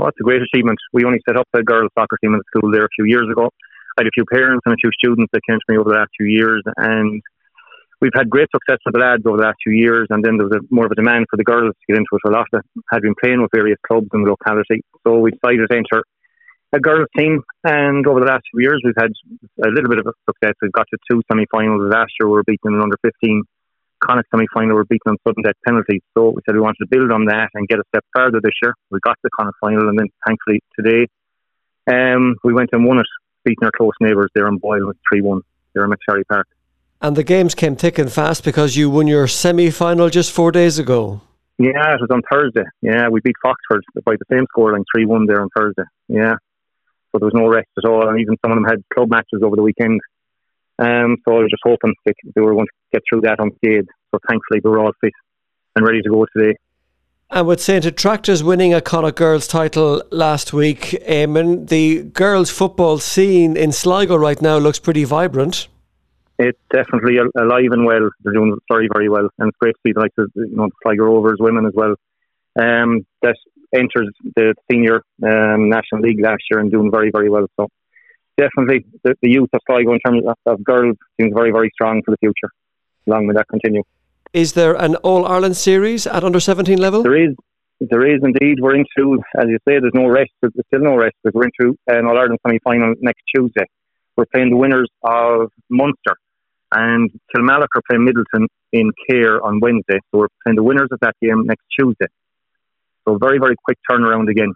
Oh, that's a great achievement. We only set up the girls' soccer team in the school there a few years ago. I had a few parents and a few students that came to me over the last few years, and we've had great success with the lads over the last few years. And then there was a, more of a demand for the girls to get into it. A lot that had been playing with various clubs in the locality, so we decided to enter a girls' team. And over the last few years, we've had a little bit of success. We've got to two semi-finals last year. We were beaten in under 15 Connacht semi-final were beaten on sudden death penalties. So we said we wanted to build on that and get a step further this year. We got to the Connacht final, and then thankfully today um, we went and won it, beating our close neighbours there in Boyle with 3-1 there in McSherry Park. And the games came thick and fast because you won your semi-final just four days ago. Yeah, it was on Thursday. Yeah, we beat Foxford by the same scoreline, 3-1 there on Thursday. Yeah. So there was no rest at all, and even some of them had club matches over the weekend. Um, so I was just hoping they, they were going to get through that unscathed. So thankfully we were all fit and ready to go today. And with St Attracta's winning a Connacht girls title last week, Eamon, the girls football scene in Sligo right now looks pretty vibrant. It's definitely alive and well. They're doing very, very well, and it's great to see like the you know the Sligo Rovers women as well. Um, that entered the senior um, national league last year and doing very, very well. So definitely the, the youth of Sligo in terms of, of girls seems very, very strong for the future. Long may that continue. Is there an All Ireland series at under 17 level? There is. There is indeed. We're into, as you say, there's no rest. There's still no rest because we're into an All Ireland semi final next Tuesday. We're playing the winners of Munster and Kilmallock are playing Midleton in Cahir on Wednesday. So we're playing the winners of that game next Tuesday. So very, very quick turnaround again.